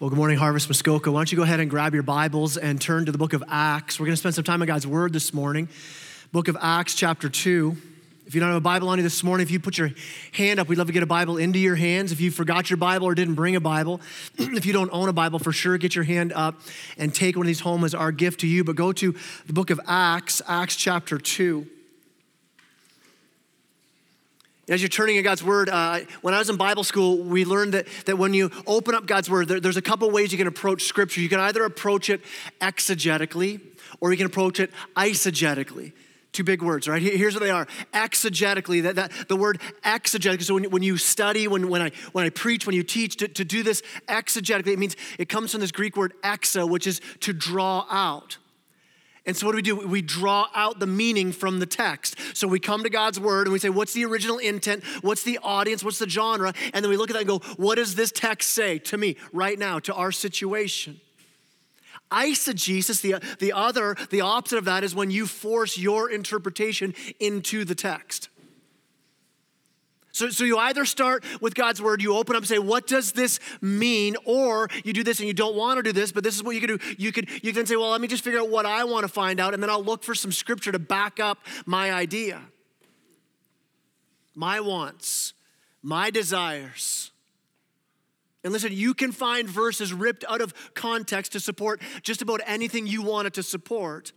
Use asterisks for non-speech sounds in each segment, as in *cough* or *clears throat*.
Well, good morning, Harvest Muskoka. Why don't you go ahead and grab your Bibles and turn to the book of Acts? We're going to spend some time on God's Word this morning. Book of Acts, chapter 2. If you don't have a Bible on you this morning, if you put your hand up, we'd love to get a Bible into your hands. If you forgot your Bible or didn't bring a Bible, *clears throat* if you don't own a Bible, for sure, get your hand up and take one of these home as our gift to you. But go to the book of Acts, Acts chapter 2. As you're turning in God's Word, uh, when I was in Bible school, we learned that, that when you open up God's Word, there, there's a couple ways you can approach Scripture. You can either approach it exegetically or you can approach it eisegetically. Two big words, right? Here's what they are. Exegetically, that, that the word exegetically. So when, when you study, when, when, I, when I preach, when you teach, to, to do this exegetically, it means it comes from this Greek word exa, which is to draw out. And so, what do we do? We draw out the meaning from the text. So, we come to God's word and we say, What's the original intent? What's the audience? What's the genre? And then we look at that and go, What does this text say to me right now, to our situation? Eisegesis, the, the other, the opposite of that is when you force your interpretation into the text. So, so you either start with God's word, you open up and say, What does this mean? Or you do this and you don't want to do this, but this is what you can do. You could you can say, Well, let me just figure out what I want to find out, and then I'll look for some scripture to back up my idea. My wants, my desires. And listen, you can find verses ripped out of context to support just about anything you want it to support.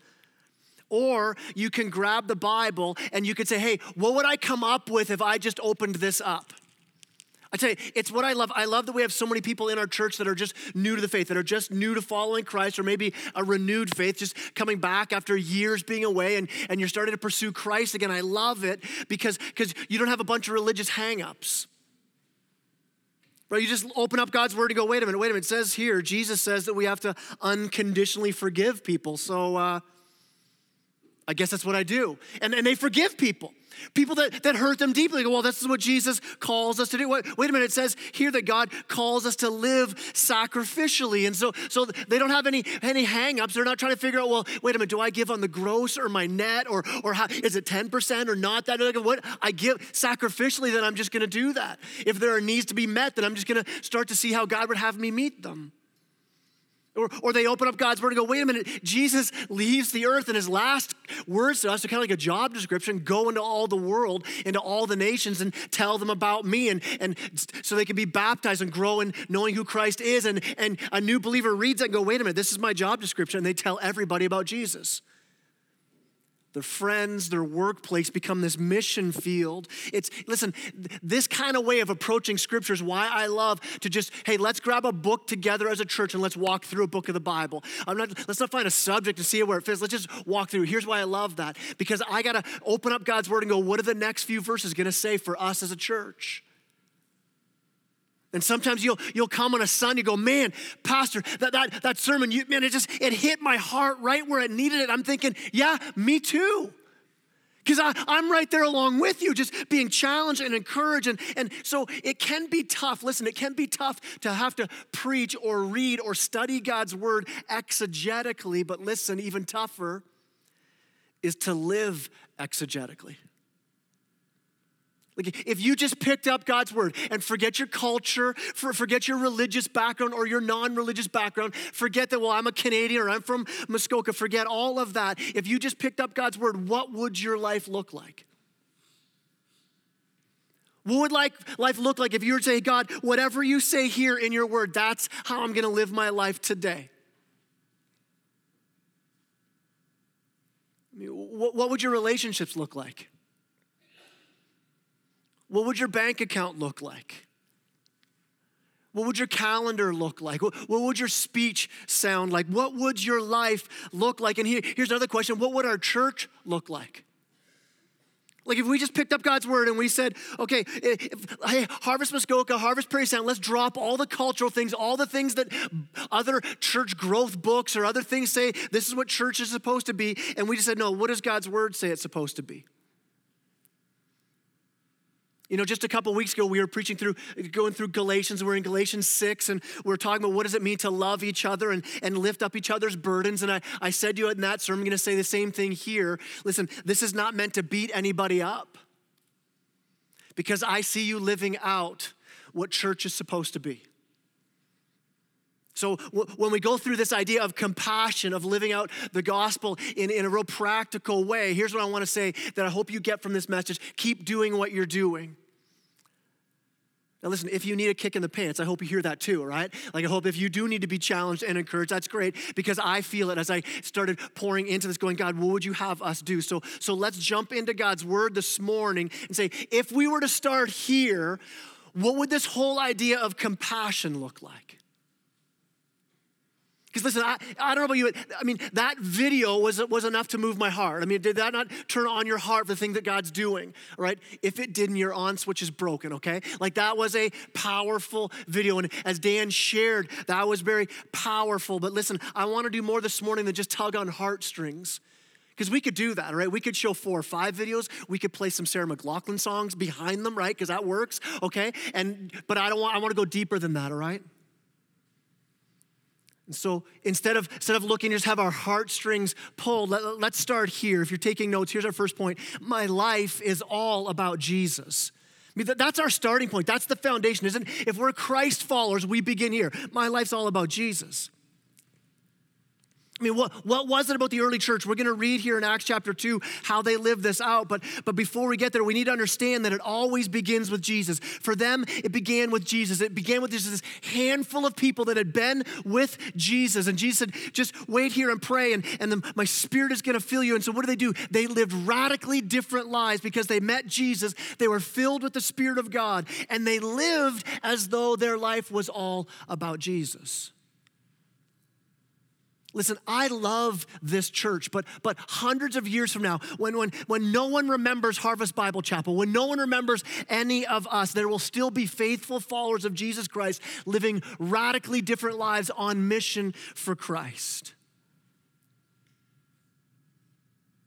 Or you can grab the Bible and you could say, hey, what would I come up with if I just opened this up? I tell you, it's what I love. I love that we have so many people in our church that are just new to the faith, that are just new to following Christ, or maybe a renewed faith, just coming back after years being away and, and you're starting to pursue Christ again. I love it because, you don't have a bunch of religious hangups. Right? You just open up God's word and go, wait a minute, wait a minute. It says here, Jesus says that we have to unconditionally forgive people. So, uh, I guess that's what I do. And, and they forgive people. People that, that hurt them deeply go, well, this is what Jesus calls us to do. Wait, wait a minute, it says here that God calls us to live sacrificially. And so, so they don't have any, any hang-ups. They're not trying to figure out, well, wait a minute, do I give on the gross or my net or, or how, is it 10% or not that? Like, what I give sacrificially, then I'm just going to do that. If there are needs to be met, then I'm just going to start to see how God would have me meet them. Or, or they open up God's word and go, wait a minute, Jesus leaves the earth and his last words to us are kind of like a job description go into all the world, into all the nations, and tell them about me. And, and so they can be baptized and grow in knowing who Christ is. And, and a new believer reads that and go, wait a minute, this is my job description. And they tell everybody about Jesus their friends, their workplace become this mission field. It's, listen, this kind of way of approaching scripture is why I love to just, hey, let's grab a book together as a church and let's walk through a book of the Bible. I'm not, let's not find a subject and see where it fits. Let's just walk through. Here's why I love that because I got to open up God's word and go, what are the next few verses going to say for us as a church? And sometimes you'll you'll come on a Sunday, you go, man, Pastor, that that that sermon, you, man, it just it hit my heart right where it needed it. I'm thinking, yeah, me too. Because I'm right there along with you, just being challenged and encouraged. And, and so it can be tough. Listen, it can be tough to have to preach or read or study God's word exegetically. But listen, even tougher is to live exegetically. Like if you just picked up God's word and forget your culture, forget your religious background or your non-religious background, forget that well I'm a Canadian or I'm from Muskoka, forget all of that. If you just picked up God's word, what would your life look like? What would like, life look like if you were to say, God, whatever you say here in your word, that's how I'm going to live my life today? I mean, what, what would your relationships look like? What would your bank account look like? What would your calendar look like? What, would your speech sound like? What would your life look like? And here, here's another question What would our church look like? Like if we just picked up God's word and we said, okay, if, hey, Harvest Muskoka, Harvest Parry Sound, let's drop all the cultural things, all the things that other church growth books or other things say this is what church is supposed to be. And we just said, no, what does God's word say it's supposed to be? You know, just a couple weeks ago, we were preaching through, going through Galatians. We're in Galatians 6, and we are talking about what does it mean to love each other and, and lift up each other's burdens. And I, I said to you in that sermon, I'm going to say the same thing here. Listen, this is not meant to beat anybody up because I see you living out what church is supposed to be. So, when we go through this idea of compassion, of living out the gospel in, in a real practical way, here's what I want to say that I hope you get from this message keep doing what you're doing. Now, listen, if you need a kick in the pants, I hope you hear that too, right? Like, I hope if you do need to be challenged and encouraged, that's great because I feel it as I started pouring into this, going, God, what would you have us do? So, so let's jump into God's word this morning and say, if we were to start here, what would this whole idea of compassion look like? Because listen, I, I don't know about you, but I mean, that video was, was enough to move my heart. I mean, did that not turn on your heart for the thing that God's doing? right? If it didn't, your on switch is broken, okay? Like that was a powerful video. And as Dan shared, that was very powerful. But listen, I want to do more this morning than just tug on heartstrings. Because we could do that, right? We could show four or five videos. We could play some Sarah McLachlan songs behind them, right? Because that works, okay? And but I don't want I want to go deeper than that, all right? And so instead of, instead of looking, just have our heartstrings pulled, let, let's start here. If you're taking notes, here's our first point. My life is all about Jesus. I mean, that's our starting point. That's the foundation, isn't it? If we're Christ followers, we begin here. My life's all about Jesus. I mean, what, what was it about the early church? We're going to read here in Acts chapter 2 how they lived this out. But, but before we get there, we need to understand that it always begins with Jesus. For them, it began with Jesus. It began with just this handful of people that had been with Jesus. And Jesus said, just wait here and pray, and, and my spirit is going to fill you. And so, what do they do? They lived radically different lives because they met Jesus. They were filled with the Spirit of God, and they lived as though their life was all about Jesus. Listen, I love this church, but, but hundreds of years from now, when, when, when no one remembers Harvest Bible Chapel, when no one remembers any of us, there will still be faithful followers of Jesus Christ living radically different lives on mission for Christ.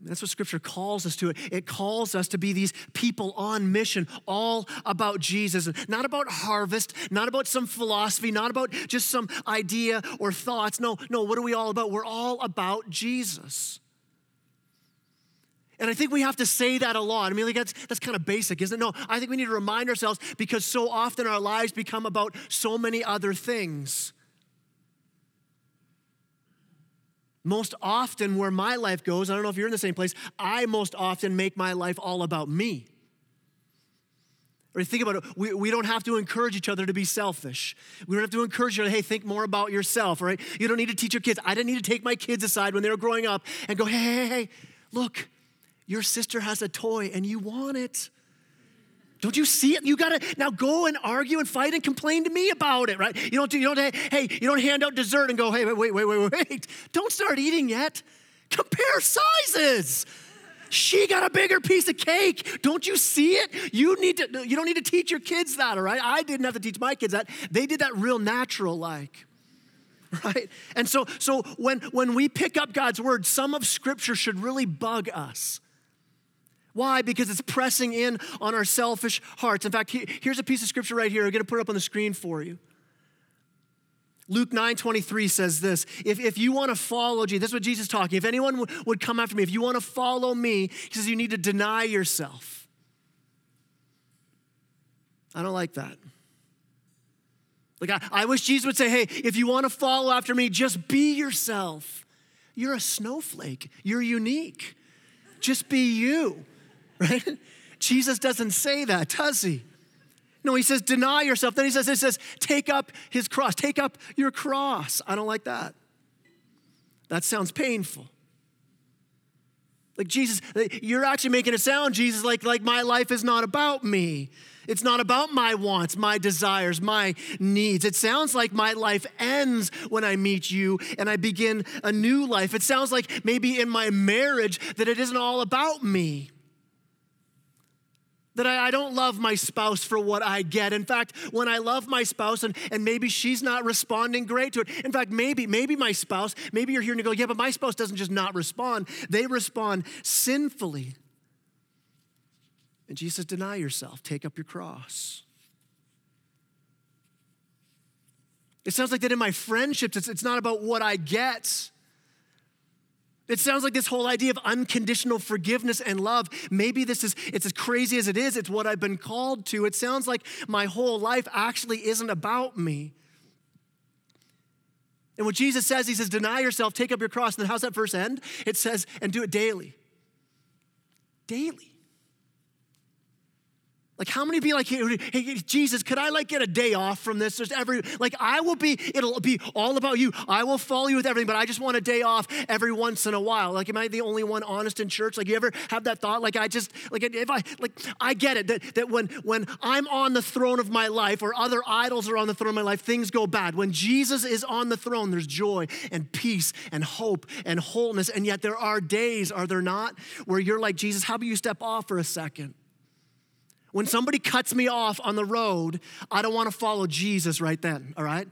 That's what scripture calls us to. It calls us to be these people on mission, all about Jesus. Not about harvest, not about some philosophy, not about just some idea or thoughts. No, no, what are we all about? We're all about Jesus. And I think we have to say that a lot. I mean, like that's, that's kind of basic, isn't it? No, I think we need to remind ourselves because so often our lives become about so many other things. Most often where my life goes, I don't know if you're in the same place, I most often make my life all about me. Or think about it, we, we don't have to encourage each other to be selfish. We don't have to encourage each other, hey, think more about yourself, right? You don't need to teach your kids. I didn't need to take my kids aside when they were growing up and go, hey, hey, hey, look, your sister has a toy and you want it. Don't you see it? You gotta now go and argue and fight and complain to me about it, right? You don't do, you don't, hey, you don't hand out dessert and go, hey, wait, wait, wait, wait, wait. Don't start eating yet. Compare sizes. She got a bigger piece of cake. Don't you see it? You need to, you don't need to teach your kids that, all right? I didn't have to teach my kids that. They did that real natural like. *laughs* Right? And so so when when we pick up God's word, some of scripture should really bug us. Why? Because it's pressing in on our selfish hearts. In fact, here's a piece of scripture right here. I'm going to put it up on the screen for you. Luke 9 23 says this if, if you want to follow Jesus, this is what Jesus is talking. If anyone would come after me, if you want to follow me, he says you need to deny yourself. I don't like that. Like, I, I wish Jesus would say, hey, if you want to follow after me, just be yourself. You're a snowflake, you're unique. Just be you right? Jesus doesn't say that, does he? No, he says, deny yourself. Then he says, he says, take up his cross, take up your cross. I don't like that. That sounds painful. Like Jesus, you're actually making it sound, Jesus, like, like my life is not about me. It's not about my wants, my desires, my needs. It sounds like my life ends when I meet you and I begin a new life. It sounds like maybe in my marriage that it isn't all about me. That I, I, don't love my spouse for what I get. In fact, when I love my spouse and, and maybe she's not responding great to it. In fact, maybe, maybe my spouse, maybe you're here and you go, yeah, but my spouse doesn't just not respond, they respond sinfully. And Jesus deny yourself, take up your cross. It sounds like that in my friendships, it's, it's not about what I get. It sounds like this whole idea of unconditional forgiveness and love. Maybe this is, it's as crazy as it is, it's what I've been called to. It sounds like my whole life actually isn't about me. And what Jesus says, he says, deny yourself, take up your cross. And then how's that verse end? It says, and do it daily. Daily. Like how many be like, hey, hey, Jesus, could I like get a day off from this? There's every like I will be, it'll be all about you. I will follow you with everything, but I just want a day off every once in a while. Like, am I the only one honest in church? Like, you ever have that thought? Like, I just like if I like I get it that that when when I'm on the throne of my life or other idols are on the throne of my life, things go bad. When Jesus is on the throne, there's joy and peace and hope and wholeness. And yet there are days, are there not, where you're like, Jesus, how about you step off for a second? When somebody cuts me off on the road, I don't want to follow Jesus right then, all right?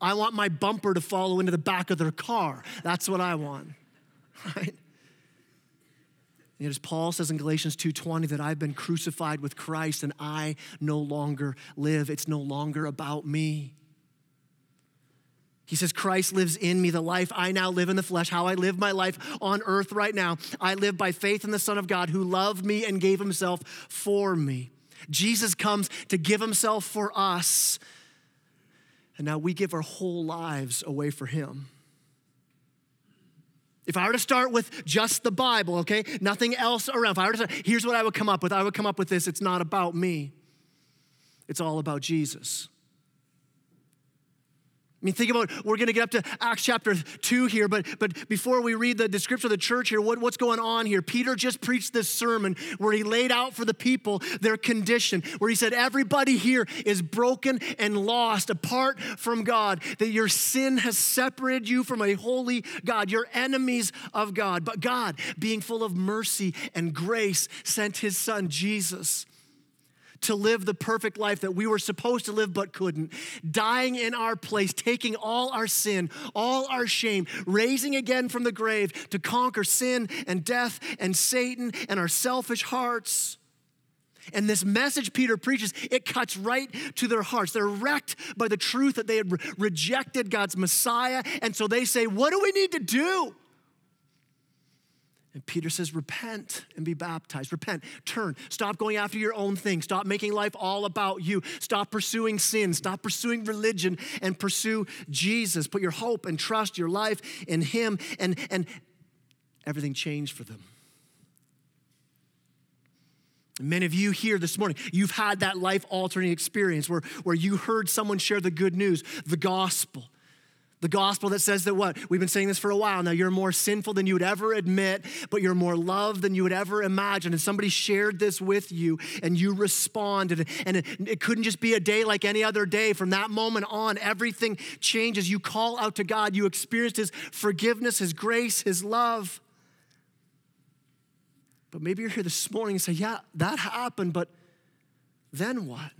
I want my bumper to follow into the back of their car. That's what I want, *laughs* right? And as Paul says in Galatians 2:20 that I've been crucified with Christ and I no longer live. It's no longer about me. He says, Christ lives in me, the life I now live in the flesh, how I live my life on earth right now. I live by faith in the Son of God who loved me and gave himself for me. Jesus comes to give himself for us, and now we give our whole lives away for him. If I were to start with just the Bible, okay, nothing else around, if I were to start, here's what I would come up with. I would come up with this it's not about me, it's all about Jesus. I mean, think about, we're going to get up to Acts chapter 2 here, but, but before we read the description of the church here, what, what's going on here? Peter just preached this sermon where he laid out for the people their condition, where he said, Everybody here is broken and lost apart from God, that your sin has separated you from a holy God. You're enemies of God. But God, being full of mercy and grace, sent his son, Jesus to live the perfect life that we were supposed to live but couldn't, dying in our place, taking all our sin, all our shame, raising again from the grave to conquer sin and death and Satan and our selfish hearts. And this message Peter preaches, it cuts right to their hearts. They're wrecked by the truth that they had re- rejected God's Messiah. And so they say, What do we need to do? And Peter says, Repent and be baptized. Repent, turn, stop going after your own thing. Stop making life all about you. Stop pursuing sin. Stop pursuing religion and pursue Jesus. Put your hope and trust your life in Him. And, and everything changed for them. Many of you here this morning, you've had that life altering experience where, where you heard someone share the good news, the gospel. The gospel that says that what? We've been saying this for a while now. You're more sinful than you would ever admit, but you're more loved than you would ever imagine. And somebody shared this with you and you responded. And it, it couldn't just be a day like any other day. From that moment on, everything changes. You call out to God. You experience His forgiveness, His grace, His love. But maybe you're here this morning and say, yeah, that happened, but then what?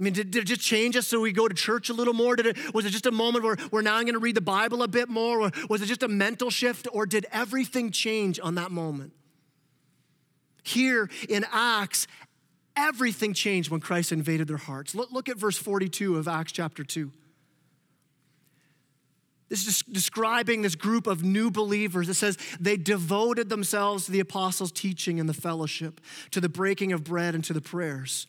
I mean, did, did, it just change us so we go to church a little more? Did it, was it just a moment where we're now going to read the Bible a bit more? Or was it just a mental shift? Or did everything change on that moment? Here in Acts, everything changed when Christ invaded their hearts. Look, look at verse 42 of Acts chapter 2. This is describing this group of new believers. It says they devoted themselves to the apostles' teaching and the fellowship, to the breaking of bread and to the prayers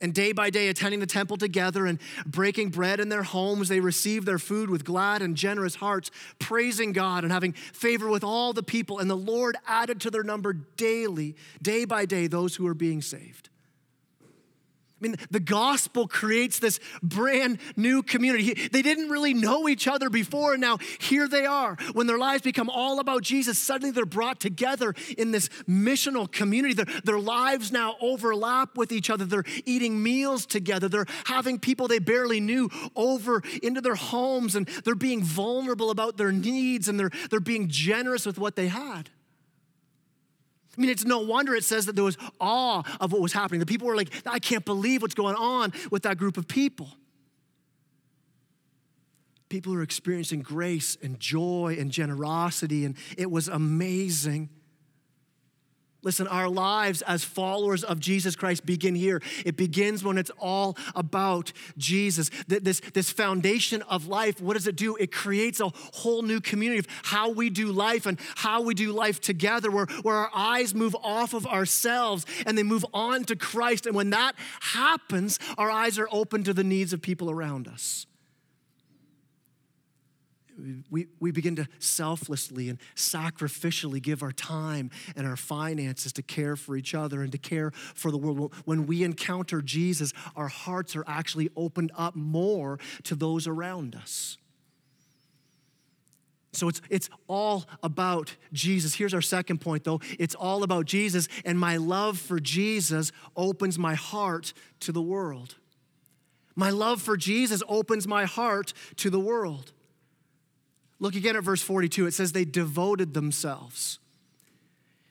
And day by day, attending the temple together and breaking bread in their homes, they received their food with glad and generous hearts, praising God and having favor with all the people. And the Lord added to their number daily, day by day, those who were being saved. I mean, the gospel creates this brand new community. They didn't really know each other before, and now here they are. When their lives become all about Jesus, suddenly they're brought together in this missional community. Their, their lives now overlap with each other. They're eating meals together. They're having people they barely knew over into their homes, and they're being vulnerable about their needs, and they're, they're being generous with what they had. I mean, it's no wonder it says that there was awe of what was happening. The people were like, I can't believe what's going on with that group of people. People were experiencing grace and joy and generosity, and it was amazing. Listen, our lives as followers of Jesus Christ begin here. It begins when it's all about Jesus. This, this foundation of life, what does it do? It creates a whole new community of how we do life and how we do life together, where, where our eyes move off of ourselves and they move on to Christ. And when that happens, our eyes are open to the needs of people around us we, we begin to selflessly and sacrificially give our time and our finances to care for each other and to care for the world. When we encounter Jesus, our hearts are actually opened up more to those around us. So it's, it's all about Jesus. Here's our second point, though. It's all about Jesus, and my love for Jesus opens my heart to the world. My love for Jesus opens my heart to the world. Look again at verse 42. It says they devoted themselves.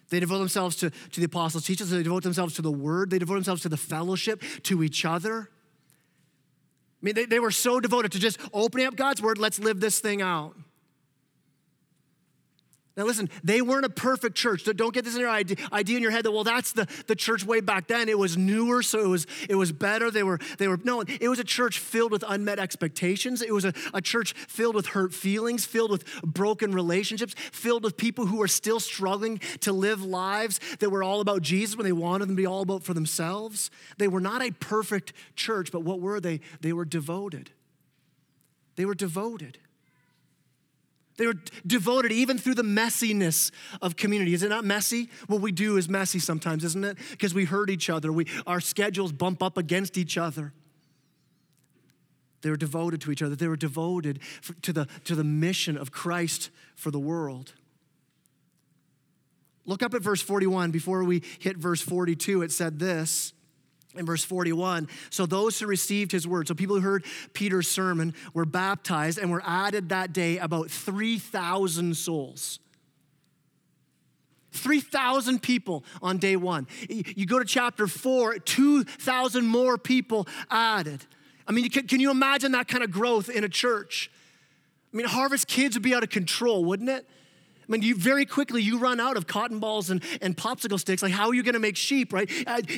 They devote themselves to, to the apostles' teachers, they devote themselves to the word, they devote themselves to the fellowship, to each other. I mean, they, they were so devoted to just opening up God's word, let's live this thing out. Now, listen, they weren't a perfect church. Don't get this in your idea, idea in your head that, well, that's the, the church way back then. It was newer, so it was, it was better. They were, they were, no, it was a church filled with unmet expectations. It was a, a church filled with hurt feelings, filled with broken relationships, filled with people who were still struggling to live lives that were all about Jesus when they wanted them to be all about for themselves. They were not a perfect church, but what were they? They were devoted. They were devoted. They were devoted even through the messiness of community. Is it not messy? What we do is messy sometimes, isn't it? Because we hurt each other, we, our schedules bump up against each other. They were devoted to each other. They were devoted to the, to the mission of Christ for the world. Look up at verse 41. Before we hit verse 42, it said this in verse 41 so those who received his word so people who heard peter's sermon were baptized and were added that day about 3000 souls 3,000 people on day one. You go to chapter four, 2,000 more people added. I mean, can you imagine that kind of growth in a church? I mean, Harvest Kids would be out of control, wouldn't it? I mean, you very quickly you run out of cotton balls and, and popsicle sticks. Like, how are you going to make sheep, right?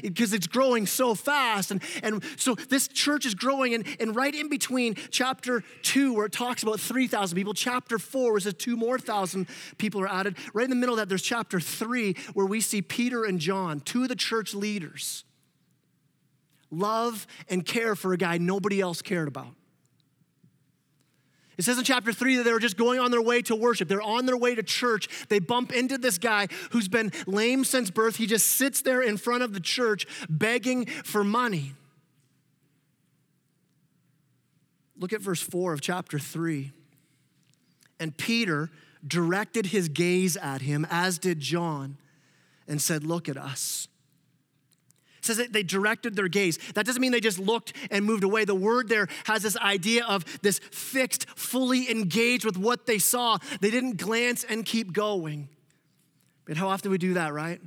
Because uh, it's growing so fast. And, and so this church is growing. And, and right in between chapter two, where it talks about 3,000 people, chapter four, where it says two more thousand people are added, right in the middle of that, there's chapter three, where we see Peter and John, two of the church leaders, love and care for a guy nobody else cared about. It says in chapter three that they were just going on their way to worship. They're on their way to church. They bump into this guy who's been lame since birth. He just sits there in front of the church begging for money. Look at verse four of chapter three. And Peter directed his gaze at him, as did John, and said, Look at us says that they directed their gaze. That doesn't mean they just looked and moved away. The word there has this idea of this fixed, fully engaged with what they saw. They didn't glance and keep going. But how often we do that, right?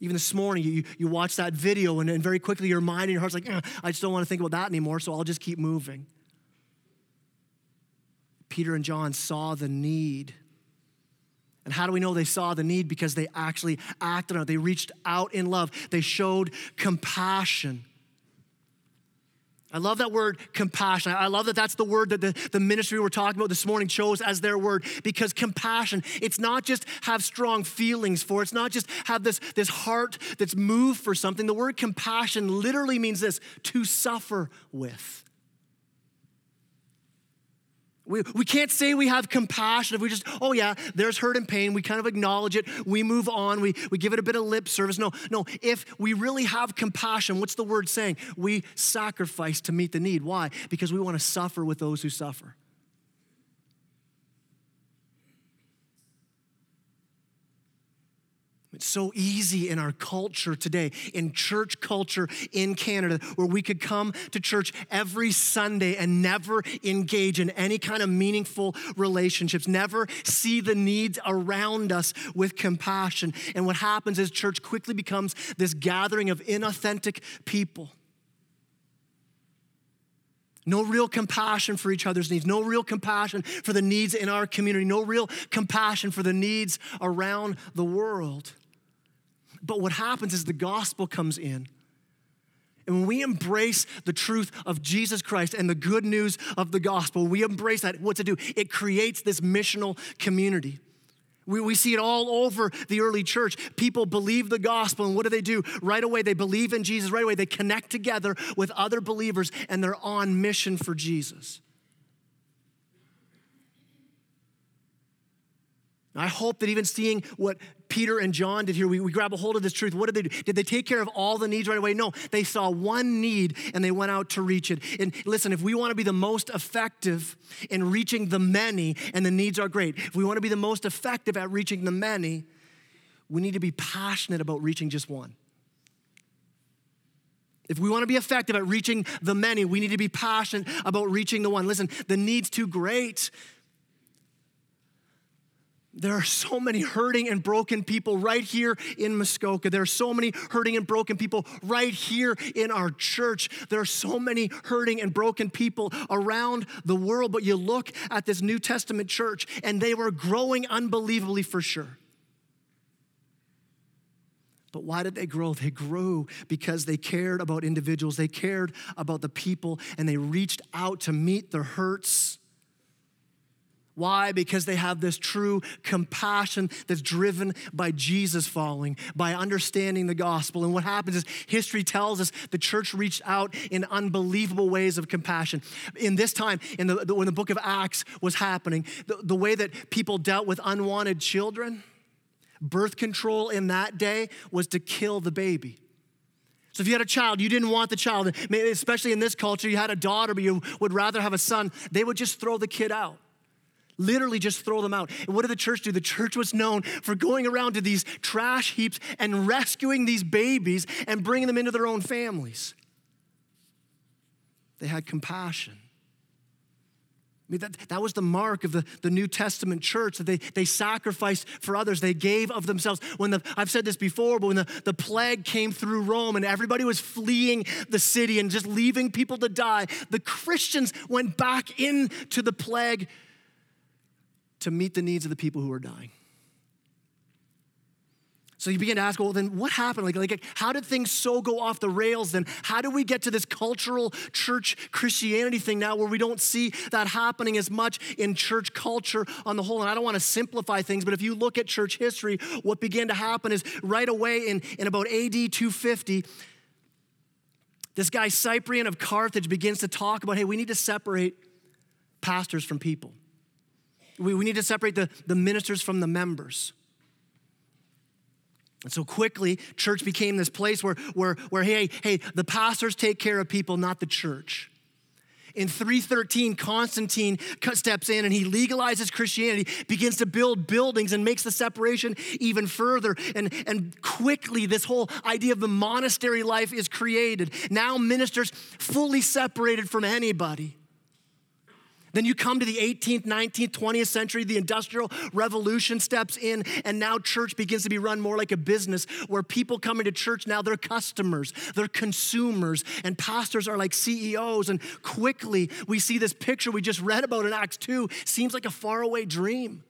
Even this morning, you, you watch that video, and, and very quickly your mind and your heart's like, uh, I just don't want to think about that anymore, so I'll just keep moving. Peter and John saw the need and how do we know they saw the need? Because they actually acted on it. They reached out in love, they showed compassion. I love that word compassion. I love that that's the word that the, the ministry we're talking about this morning chose as their word because compassion, it's not just have strong feelings for, it's not just have this, this heart that's moved for something. The word compassion literally means this to suffer with. We, we can't say we have compassion if we just, oh yeah, there's hurt and pain. We kind of acknowledge it. We move on. We, we give it a bit of lip service. No, no. If we really have compassion, what's the word saying? We sacrifice to meet the need. Why? Because we want to suffer with those who suffer. It's so easy in our culture today, in church culture in Canada, where we could come to church every Sunday and never engage in any kind of meaningful relationships, never see the needs around us with compassion. And what happens is church quickly becomes this gathering of inauthentic people. No real compassion for each other's needs, no real compassion for the needs in our community, no real compassion for the needs around the world. But what happens is the gospel comes in. And when we embrace the truth of Jesus Christ and the good news of the gospel, we embrace that, what's it do? It creates this missional community. We, we see it all over the early church. People believe the gospel, and what do they do? Right away, they believe in Jesus. Right away, they connect together with other believers, and they're on mission for Jesus. I hope that even seeing what Peter and John did here, we, we grab a hold of this truth. What did they do? Did they take care of all the needs right away? No, they saw one need and they went out to reach it. And listen, if we want to be the most effective in reaching the many, and the needs are great, if we want to be the most effective at reaching the many, we need to be passionate about reaching just one. If we want to be effective at reaching the many, we need to be passionate about reaching the one. Listen, the need's too great there are so many hurting and broken people right here in Muskoka. There are so many hurting and broken people right here in our church. There are so many hurting and broken people around the world. But you look at this New Testament church, and they were growing unbelievably for sure. But why did they grow? They grew because they cared about individuals, they cared about the people, and they reached out to meet their hurts why? Because they have this true compassion that's driven by Jesus following, by understanding the gospel. And what happens is history tells us the church reached out in unbelievable ways of compassion. In this time, in the, when the book of Acts was happening, the, the way that people dealt with unwanted children, birth control in that day was to kill the baby. So if you had a child, you didn't want the child, especially in this culture, you had a daughter, but you would rather have a son, they would just throw the kid out. Literally just throw them out. And what did the church do? The church was known for going around to these trash heaps and rescuing these babies and bringing them into their own families. They had compassion. I mean, that, that was the mark of the, the New Testament church that they, they sacrificed for others. They gave of themselves. When the, I've said this before, but when the, the plague came through Rome and everybody was fleeing the city and just leaving people to die, the Christians went back into the plague to meet the needs of the people who are dying. So you begin to ask, well, then what happened? Like, like, how did things so go off the rails then? How do we get to this cultural church Christianity thing now where we don't see that happening as much in church culture on the whole? And I don't want to simplify things, but if you look at church history, what began to happen is right away in, in about AD 250, this guy Cyprian of Carthage begins to talk about, hey, we need to separate pastors from people. We, we need to separate the, the ministers from the members. And so quickly, church became this place where, where, where hey, hey, the pastors take care of people, not the church. In 313, Constantine steps in and he legalizes Christianity, begins to build buildings and makes the separation even further. And, and quickly, this whole idea of the monastery life is created. Now, ministers fully separated from anybody. Then you come to the 18th, 19th, 20th century, the Industrial Revolution steps in, and now church begins to be run more like a business where people come into church now, they're customers, they're consumers, and pastors are like CEOs. And quickly, we see this picture we just read about in Acts 2 seems like a faraway dream.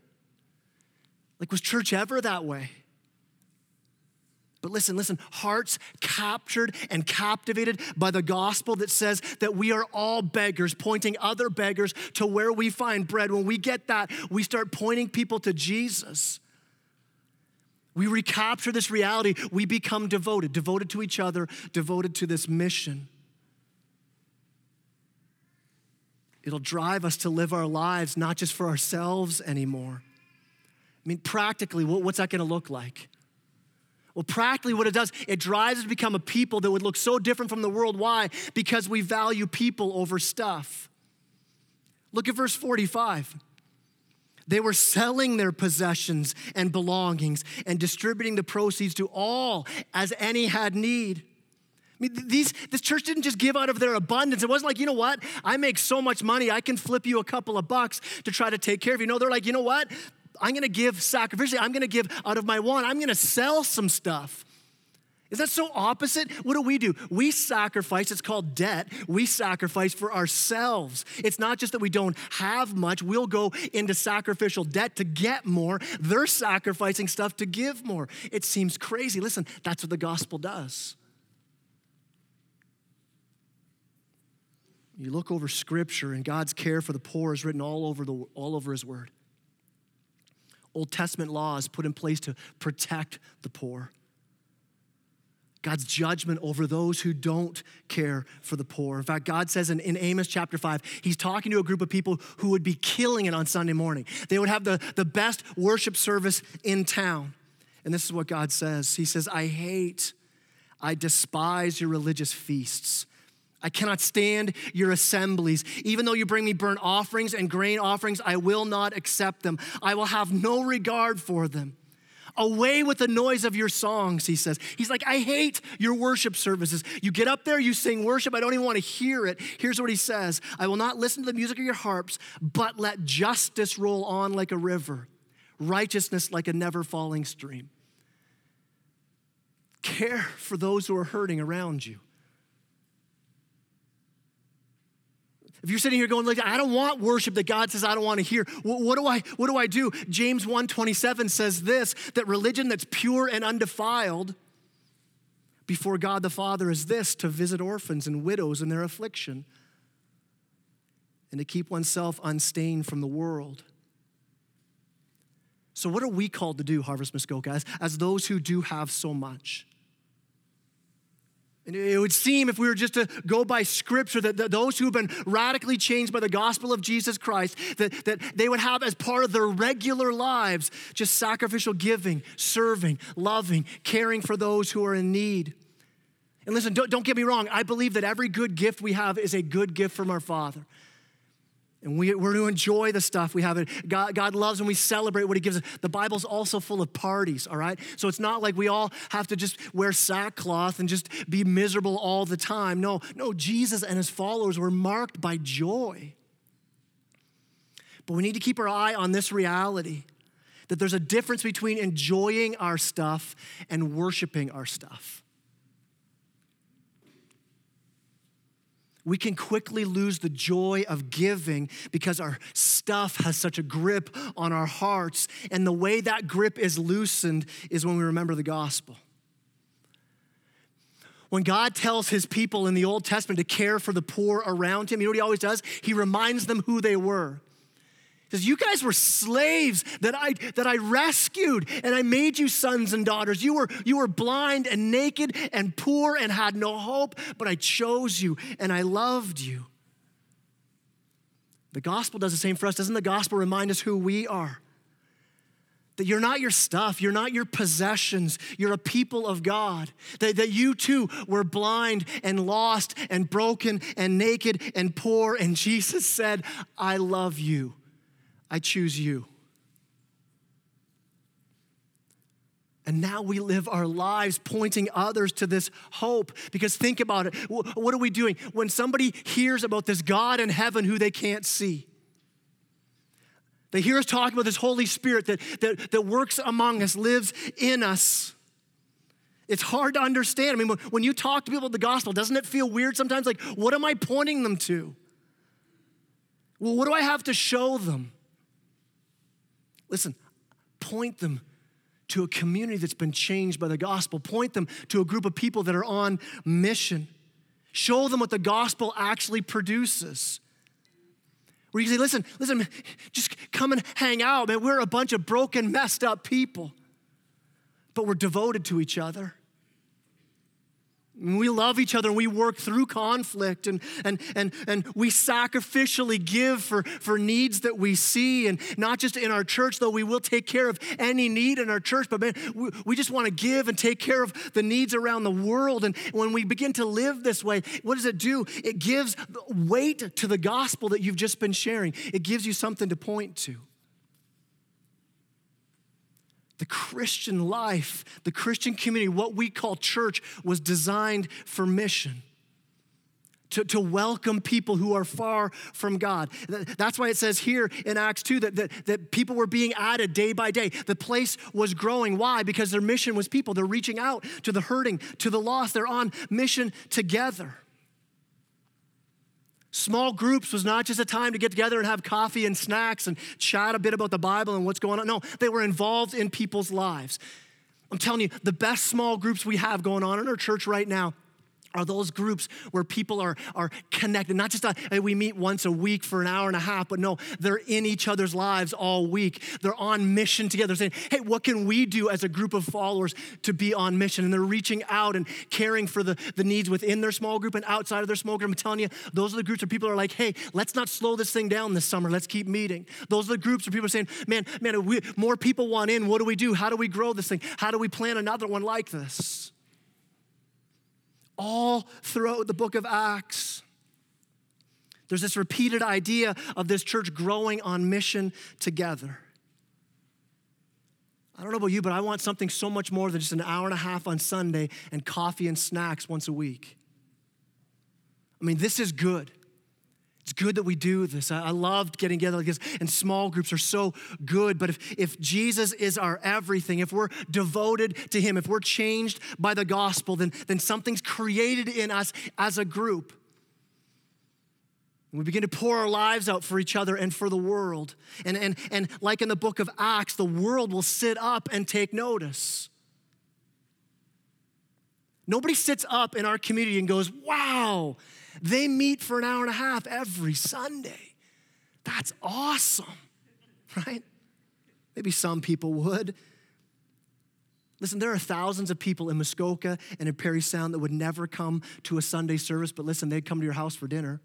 Like, was church ever that way? But listen, listen, hearts captured and captivated by the gospel that says that we are all beggars, pointing other beggars to where we find bread. When we get that, we start pointing people to Jesus. We recapture this reality. We become devoted, devoted to each other, devoted to this mission. It'll drive us to live our lives not just for ourselves anymore. I mean, practically, what's that going to look like? Well, practically, what it does, it drives us to become a people that would look so different from the world. Why? Because we value people over stuff. Look at verse 45. They were selling their possessions and belongings and distributing the proceeds to all as any had need. I mean, these, this church didn't just give out of their abundance. It wasn't like, you know what? I make so much money, I can flip you a couple of bucks to try to take care of you. No, they're like, you know what? I'm gonna give sacrificially, I'm gonna give out of my want, I'm gonna sell some stuff. Is that so opposite? What do we do? We sacrifice, it's called debt. We sacrifice for ourselves. It's not just that we don't have much, we'll go into sacrificial debt to get more. They're sacrificing stuff to give more. It seems crazy. Listen, that's what the gospel does. You look over scripture and God's care for the poor is written all over, the, all over his word. Old Testament laws put in place to protect the poor. God's judgment over those who don't care for the poor. In fact, God says in, in, Amos chapter 5, He's talking to a group of people who would be killing it on Sunday morning. They would have the, the best worship service in town. And this is what God says He says, I hate, I despise your religious feasts. I cannot stand your assemblies. Even though you bring me burnt offerings and grain offerings, I will not accept them. I will have no regard for them. Away with the noise of your songs, he says. He's like, I hate your worship services. You get up there, you sing worship, I don't even want to hear it. Here's what he says I will not listen to the music of your harps, but let justice roll on like a river, righteousness like a never falling stream. Care for those who are hurting around you. If you're sitting here going like, I don't want worship that God says I don't want to hear, what, what do I what do I do? James 1:27 says this that religion that's pure and undefiled before God the Father is this to visit orphans and widows in their affliction and to keep oneself unstained from the world. So, what are we called to do, Harvest Muskoka, as, as those who do have so much? And it would seem, if we were just to go by scripture, that, those who have been radically changed by the gospel of Jesus Christ, that, that they would have as part of their regular lives just sacrificial giving, serving, loving, caring for those who are in need. And listen, don't, don't get me wrong, I believe that every good gift we have is a good gift from our Father. And we, we're to enjoy the stuff we have. It. God, God loves when we celebrate what He gives us. The Bible's also full of parties, all right? So it's not like we all have to just wear sackcloth and just be miserable all the time. No, no, Jesus and His followers were marked by joy. But we need to keep our eye on this reality that there's a difference between enjoying our stuff and worshiping our stuff. We can quickly lose the joy of giving because our stuff has such a grip on our hearts. And the way that grip is loosened is when we remember the gospel. When God tells his people in the Old Testament to care for the poor around him, you know what he always does? He reminds them who they were says, You guys were slaves that I that I rescued, and I made you sons and daughters. You were, you were blind and naked and poor and had no hope, but I chose you and I loved you. The gospel does the same for us. Doesn't the gospel remind us who we are? That you're not your stuff, you're not your possessions, you're a people of God. That, that you too were blind and lost and broken and naked and poor, and Jesus said, I love you. I choose you. And now we live our lives pointing others to this hope. Because think about it. What are we doing? When somebody hears about this God in heaven who they can't see, they hear us talking about this Holy Spirit that, that, that works among us, lives in us. It's hard to understand. I mean, when you talk to people about the gospel, doesn't it feel weird sometimes? Like, what am I pointing them to? Well, what do I have to show them? Listen, point them to a community that's been changed by the gospel. Point them to a group of people that are on mission. Show them what the gospel actually produces. Where you say, listen, listen, just come and hang out, man. We're a bunch of broken, messed up people, but we're devoted to each other. We love each other and we work through conflict and, and, and, and we sacrificially give for, for needs that we see. And not just in our church, though we will take care of any need in our church, but man, we, we just want to give and take care of the needs around the world. And when we begin to live this way, what does it do? It gives weight to the gospel that you've just been sharing, it gives you something to point to. The Christian life, the Christian community, what we call church, was designed for mission to, to welcome people who are far from God. That's why it says here in Acts 2 that, that, that people were being added day by day. The place was growing. Why? Because their mission was people. They're reaching out to the hurting, to the lost. They're on mission together. Small groups was not just a time to get together and have coffee and snacks and chat a bit about the Bible and what's going on. No, they were involved in people's lives. I'm telling you, the best small groups we have going on in our church right now are those groups where people are, are connected. Not just a, hey, we meet once a week for an hour and a half, but no, they're in each other's lives all week. They're on mission together, saying, hey, what can we do as a group of followers to be on mission? And they're reaching out and caring for the, the needs within their small group and outside of their small group. I'm telling you, those are the groups where people are like, hey, let's not slow this thing down this summer. Let's keep meeting. Those are the groups where people are saying, man, man, we, more people want in. What do we do? How do we grow this thing? How do we plan another one like this? All throughout the book of Acts. There's this repeated idea of this church growing on mission together. I don't know about you, but I want something so much more than just an hour and a half on Sunday and coffee and snacks once a week. I mean, this is good. It's good that we do this. I, loved getting together like this, and small groups are so good. But if, if Jesus is our everything, if we're devoted to Him, if we're changed by the gospel, then, then something's created in us as a group. We begin to pour our lives out for each other and for the world. And, and, and like in the book of Acts, the world will sit up and take notice. Nobody sits up in our community and goes, wow, they meet for an hour and a half every Sunday. That's awesome, *laughs* right? Maybe some people would. Listen, there are thousands of people in Muskoka and in Parry Sound that would never come to a Sunday service, but listen, they'd come to your house for dinner.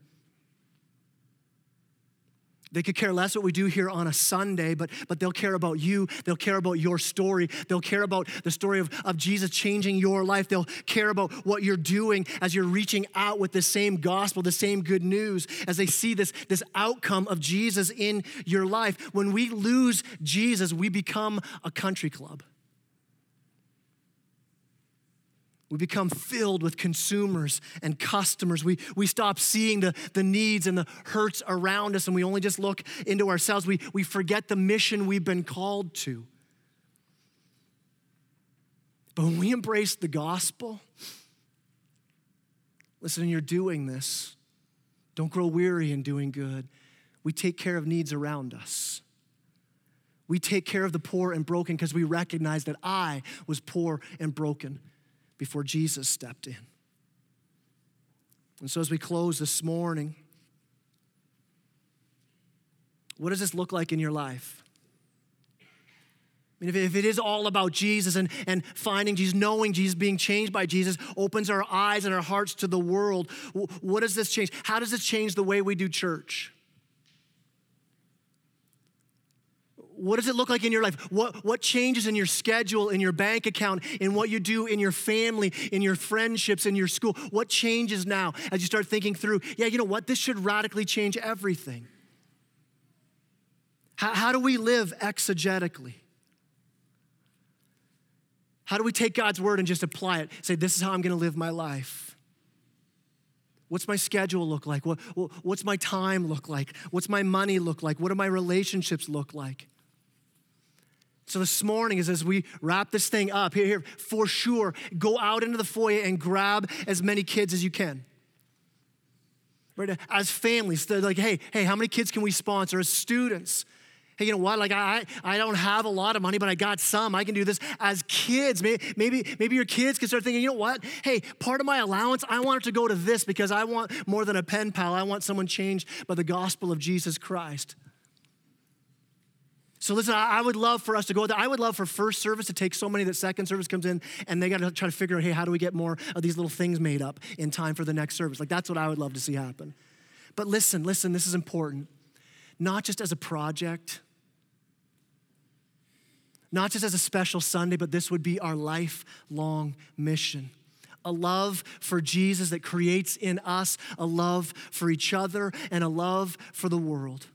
They could care less what we do here on a Sunday, but, but they'll care about you. They'll care about your story. They'll care about the story of, of Jesus changing your life. They'll care about what you're doing as you're reaching out with the same gospel, the same good news, as they see this, this outcome of Jesus in your life. When we lose Jesus, we become a country club. We become filled with consumers and customers. We, we stop seeing the, the needs and the hurts around us, and we only just look into ourselves. We, we forget the mission we've been called to. But when we embrace the gospel, listen, you're doing this. Don't grow weary in doing good. We take care of needs around us. We take care of the poor and broken because we recognize that I was poor and broken before Jesus stepped in. And so, as we close this morning, what does this look like in your life? I mean, if, it is all about Jesus and, and finding Jesus, knowing Jesus, being changed by Jesus, opens our eyes and our hearts to the world, what does this change? How does this change the way we do church? What does it look like in your life? What, what changes in your schedule, in your bank account, in what you do in your family, in your friendships, in your school? What changes now as you start thinking through, yeah, you know what? This should radically change everything. How, how do we live exegetically? How do we take God's word and just apply it? Say, this is how I'm going to live my life. What's my schedule look like? What, what's my time look like? What's my money look like? What do my relationships look like? So this morning is as we wrap this thing up, here, here, for sure, go out into the foyer and grab as many kids as you can. Right? As families, they're like, hey, hey, how many kids can we sponsor? As students, hey, you know what? Like I, I don't have a lot of money, but I got some. I can do this. As kids, maybe, maybe, maybe your kids can start thinking, you know what? Hey, part of my allowance, I want it to go to this because I want more than a pen pal. I want someone changed by the gospel of Jesus Christ. So listen, I would love for us to go there. I would love for first service to take so many that second service comes in and they got to try to figure out, hey, how do we get more of these little things made up in time for the next service? Like that's what I would love to see happen. But listen, listen, this is important. Not just as a project, not just as a special Sunday, but this would be our lifelong mission a love for Jesus that creates in us a love for each other and a love for the world.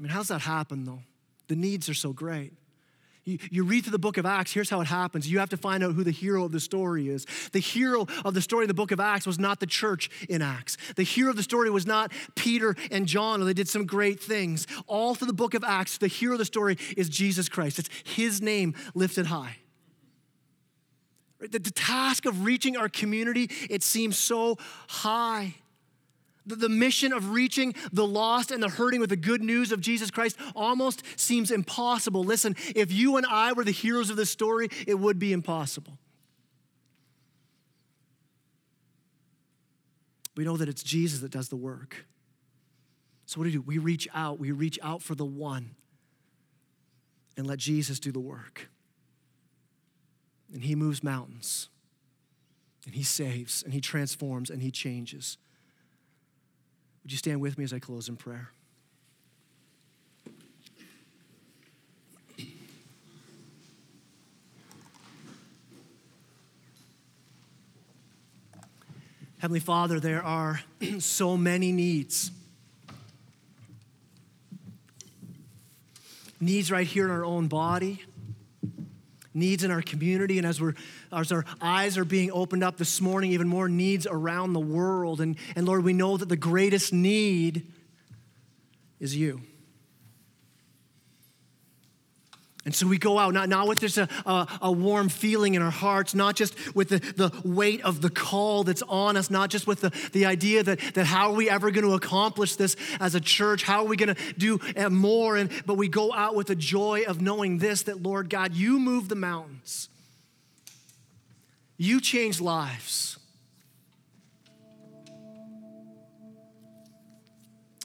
I mean, how's that happen though? The needs are so great. You, you read through the book of Acts, here's how it happens. You have to find out who the hero of the story is. The hero of the story in the book of Acts was not the church in Acts. The hero of the story was not Peter and John, or they did some great things. All through the book of Acts, the hero of the story is Jesus Christ. It's his name lifted high. The, the task of reaching our community, it seems so high. The, mission of reaching the lost and the hurting with the good news of Jesus Christ almost seems impossible. Listen, if you and I were the heroes of this story, it would be impossible. We know that it's Jesus that does the work. So, what do we do? We reach out. We reach out for the one and let Jesus do the work and he moves mountains, and he saves, and he transforms, and he changes. Would you stand with me as I close in prayer? Heavenly Father, there are *clears throat* so many needs. Needs right here in our own body needs in our community, and as, we're, as our eyes are being opened up this morning, even more needs around the world. And, and Lord, we know that the greatest need is you. And so we go out, not, not with just a, a, a, warm feeling in our hearts, not just with the, the weight of the call that's on us, not just with the, the idea that, that how are we ever going to accomplish this as a church? How are we going to do uh, more? And, but we go out with the joy of knowing this that, Lord God, you move the mountains, you change lives.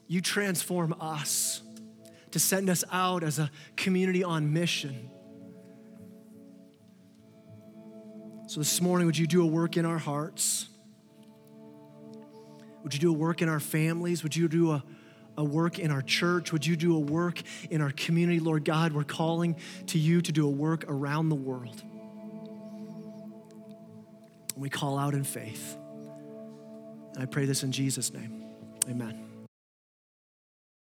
You transform us to send us out as a community on mission. So this morning, would you do a work in our hearts? Would you do a work in our families? Would you do a, a work in our church? Would you do a work in our community? Lord God, we're calling to you to do a work around the world. We call out in faith. I pray this in Jesus' name. Amen.